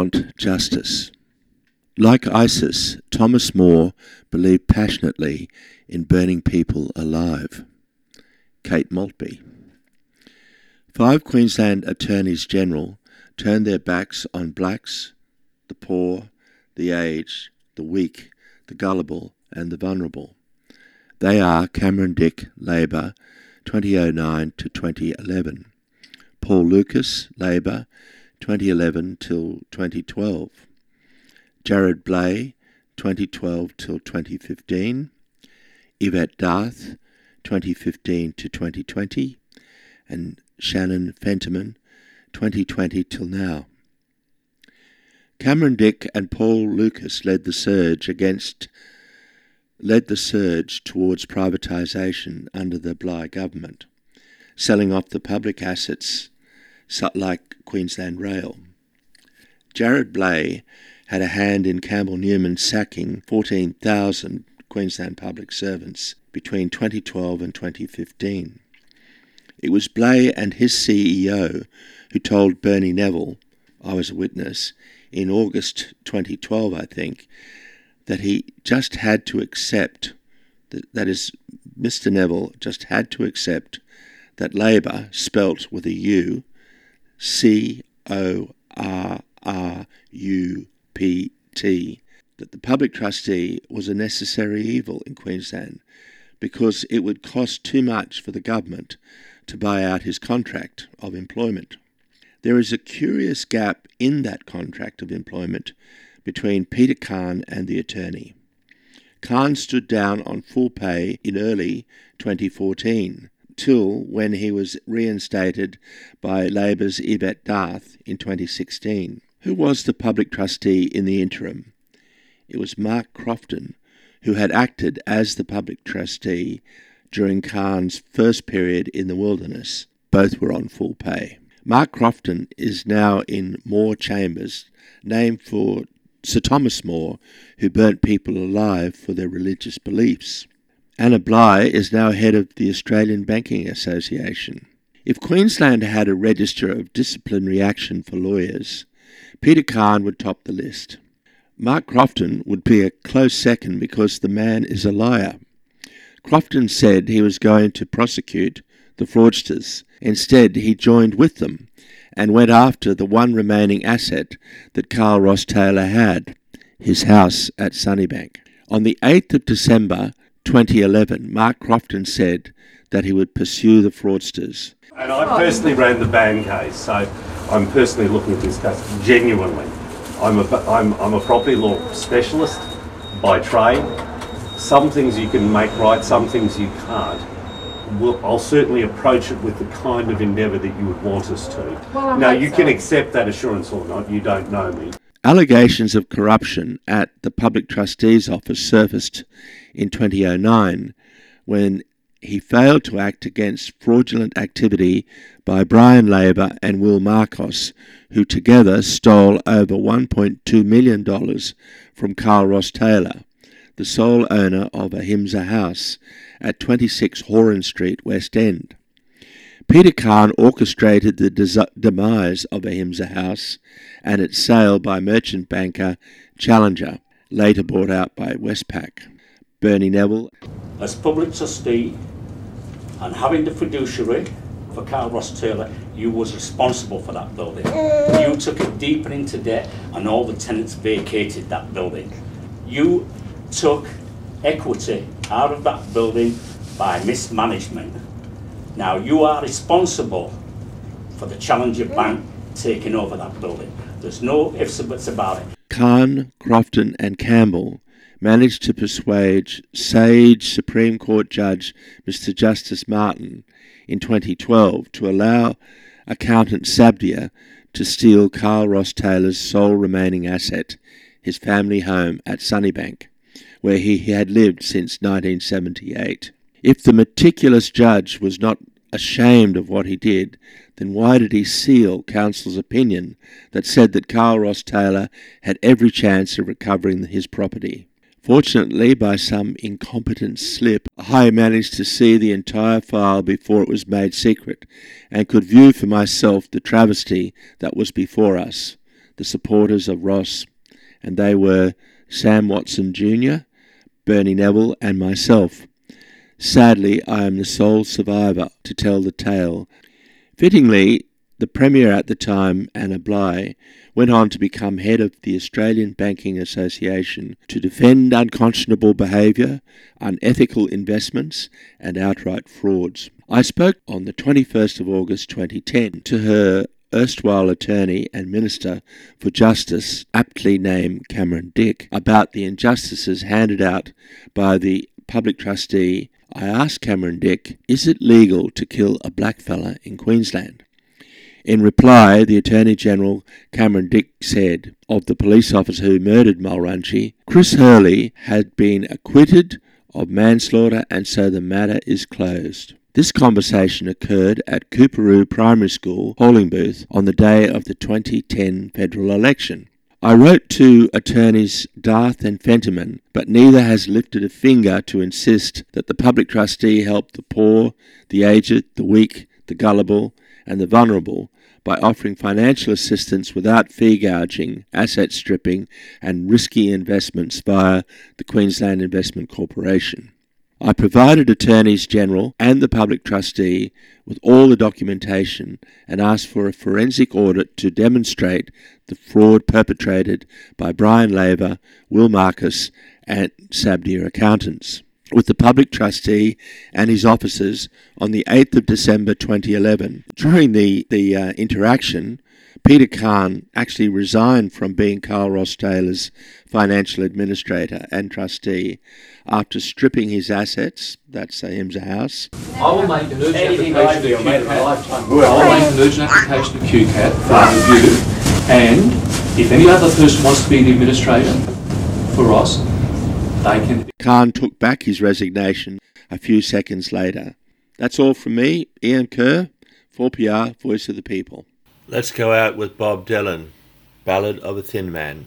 want justice. Like ISIS, Thomas More believed passionately in burning people alive. Kate Maltby. Five Queensland Attorneys General turned their backs on blacks, the poor, the aged, the weak, the gullible, and the vulnerable. They are Cameron Dick, Labor, 2009 to 2011. Paul Lucas, Labor, 2011 till 2012. Jarrod Bleijie, 2012 till 2015. Yvette D'Ath, 2015 to 2020. And Shannon Fentiman, 2020 till now. Cameron Dick and Paul Lucas led the surge against led the surge towards privatisation under the Bligh government, selling off the public assets like Queensland Rail. Jarrod Bleijie had a hand in Campbell Newman sacking 14,000 Queensland public servants between 2012 and 2015. It was Bleijie and his CEO who told Bernie Neville, I was a witness, in August 2012, I think, that he just had to accept, that, that is, Mr. Neville just had to accept that Labor, spelt with a U, C O R R U P T, that the public trustee was a necessary evil in Queensland because it would cost too much for the government to buy out his contract of employment. There is a curious gap in that contract of employment between Peter Carne and the attorney. Carne stood down on full pay in early 2014, till when he was reinstated by Labor's Yvette D'Ath in 2016. Who was the public trustee in the interim? It was Mark Crofton, who had acted as the public trustee during Carne's first period in the wilderness. Both were on full pay. Mark Crofton is now in More Chambers, named for Sir Thomas More, who burnt people alive for their religious beliefs. Anna Bligh is now head of the Australian Banking Association. If Queensland had a register of disciplinary action for lawyers, Peter Carne would top the list. Mark Crofton would be a close second because the man is a liar. Crofton said he was going to prosecute the fraudsters. Instead, he joined with them and went after the one remaining asset that Carl Ross Taylor had, his house at Sunnybank. On the 8th of December 2011, Mark Crofton said that he would pursue the fraudsters. And I personally ran the ban case, so I'm personally looking at this case genuinely. I'm a, I'm, I'm a property law specialist by trade. Some things you can make right, some things you can't we'll, I'll certainly approach it with the kind of endeavour that you would want us to. Well, now, you so. can accept that assurance or not, you don't know me. Allegations of corruption at the Public Trustee's office surfaced in 2009 when he failed to act against fraudulent activity by Brian Laver and Will Marcos, who together stole over $1.2 million from Carl Ross Taylor, the sole owner of Ahimsa House at 26 Horan Street, West End. Peter Carne orchestrated the des- demise of Ahimsa House and its sale by merchant banker Challenger, later bought out by Westpac. Bernie Neville, as public trustee and having the fiduciary for Carl Ross Taylor, you was responsible for that building. You took it deeper into debt and all the tenants vacated that building. You took equity out of that building by mismanagement. Now you are responsible for the Challenger Bank taking over that building. There's no ifs or buts about it. Carne, Crofton, and Campbell managed to persuade sage Supreme Court Judge Mr. Justice Martin in 2012 to allow accountant Sabdia to steal Carl Ross Taylor's sole remaining asset, his family home at Sunnybank, where he had lived since 1978. If the meticulous judge was not ashamed of what he did, then why did he seal counsel's opinion that said that Carl Ross Taylor had every chance of recovering his property? Fortunately, by some incompetent slip, I managed to see the entire file before it was made secret, and could view for myself the travesty that was before us. the supporters of Ross, and they were Sam Watson Jr., Bernie Neville, and myself. Sadly, I am the sole survivor to tell the tale. Fittingly, the Premier at the time, Anna Bligh, went on to become head of the Australian Banking Association to defend unconscionable behaviour, unethical investments, and outright frauds. I spoke on the 21st of August 2010 to her erstwhile attorney and minister for justice, aptly named Cameron Dick, about the injustices handed out by the public trustee. I asked Cameron Dick, is it legal to kill a blackfella in Queensland? In reply, the Attorney General Cameron Dick said of the police officer who murdered Mulrunji, Chris Hurley had been acquitted of manslaughter and so the matter is closed. This conversation occurred at Coorparoo Primary School polling booth on the day of the 2010 federal election. I wrote to attorneys D'Ath and Fentiman, but neither has lifted a finger to insist that the public trustee help the poor, the aged, the weak, the gullible, and the vulnerable by offering financial assistance without fee gouging, asset stripping, and risky investments via the Queensland Investment Corporation. I provided attorneys general and the public trustee with all the documentation and asked for a forensic audit to demonstrate the fraud perpetrated by Brian Laver, Will Marcus, and Sabdir Accountants with the public trustee and his officers on the 8th of December 2011. During the, the uh, interaction, Peter Carne actually resigned from being Carl Ross Taylor's financial administrator and trustee after stripping his assets, that's uh, a house. I will make an urgent application to QCAT. I'll make an urgent application to QCAT for review, and if any other person wants to be the administrator for Ross, they can. Carne took back his resignation a few seconds later. That's all from me, Ian Curr, 4PR, Voice of the People. Let's go out with Bob Dylan, Ballad of a Thin Man.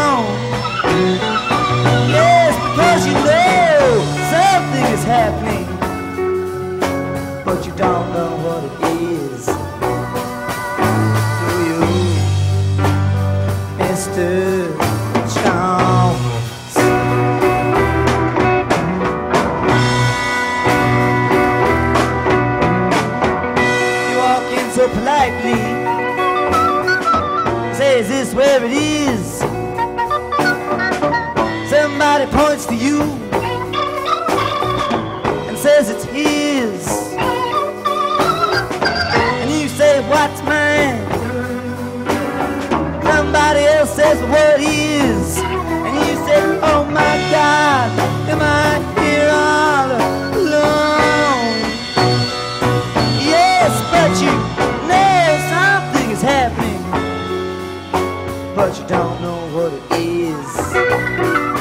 but you don't know what it is. Do you, Mr. Jones? You walk in so politely, says this where it is. Somebody points to you. but you don't know what it is.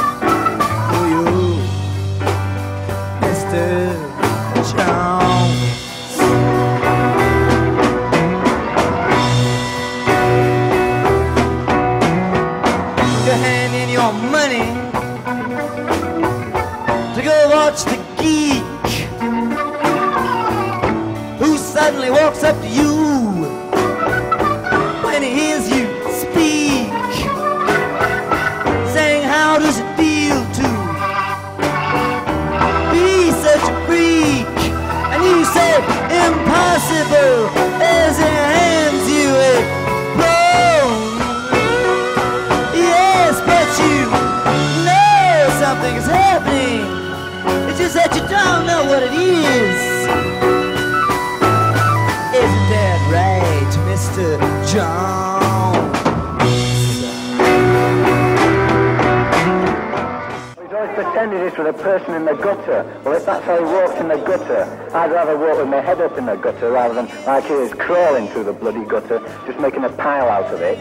He's always pretended with a person in the gutter. Well, if that's how he walks in the gutter, I'd rather walk with my head up in the gutter rather than like he is crawling through the bloody gutter, just making a pile out of it.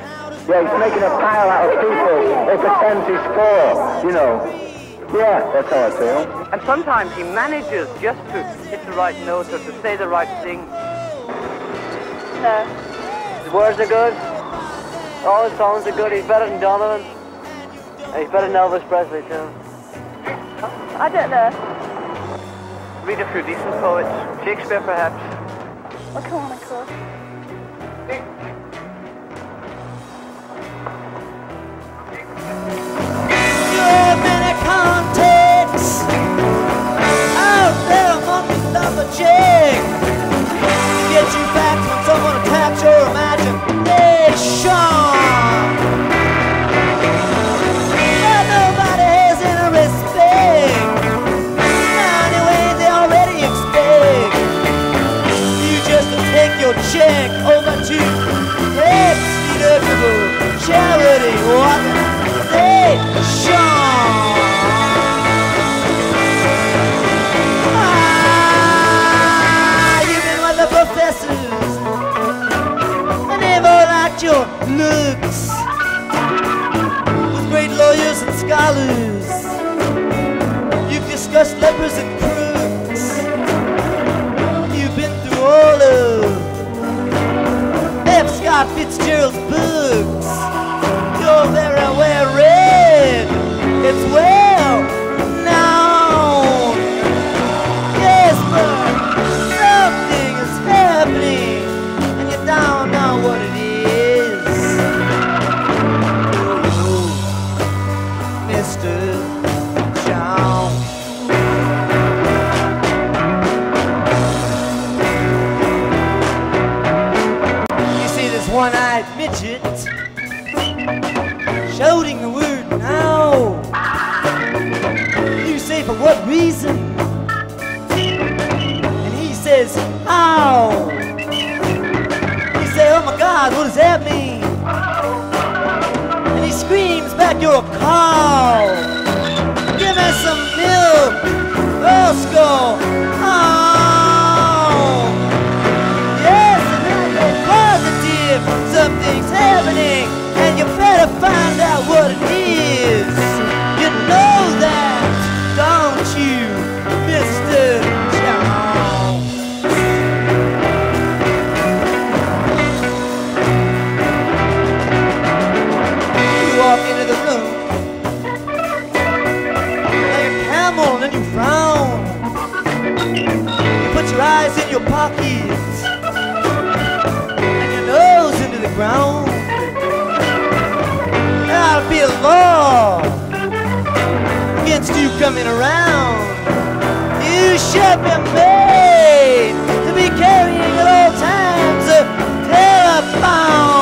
Yeah, he's making a pile out of people he pretends he's for, you know. Yeah, that's how I feel. And sometimes he manages just to hit the right note or to say the right thing. No. His words are good. All his songs are good. He's better than Donovan. And he's better than Elvis Presley, too. I don't know. Read a few decent poets. Shakespeare, perhaps. Well, come on, Fitzgerald's books. You're very It's well screams and you frown. You put your eyes in your pockets and your nose into the ground. And I'll be a law against you coming around. You should be made to be carrying at all times a telephone.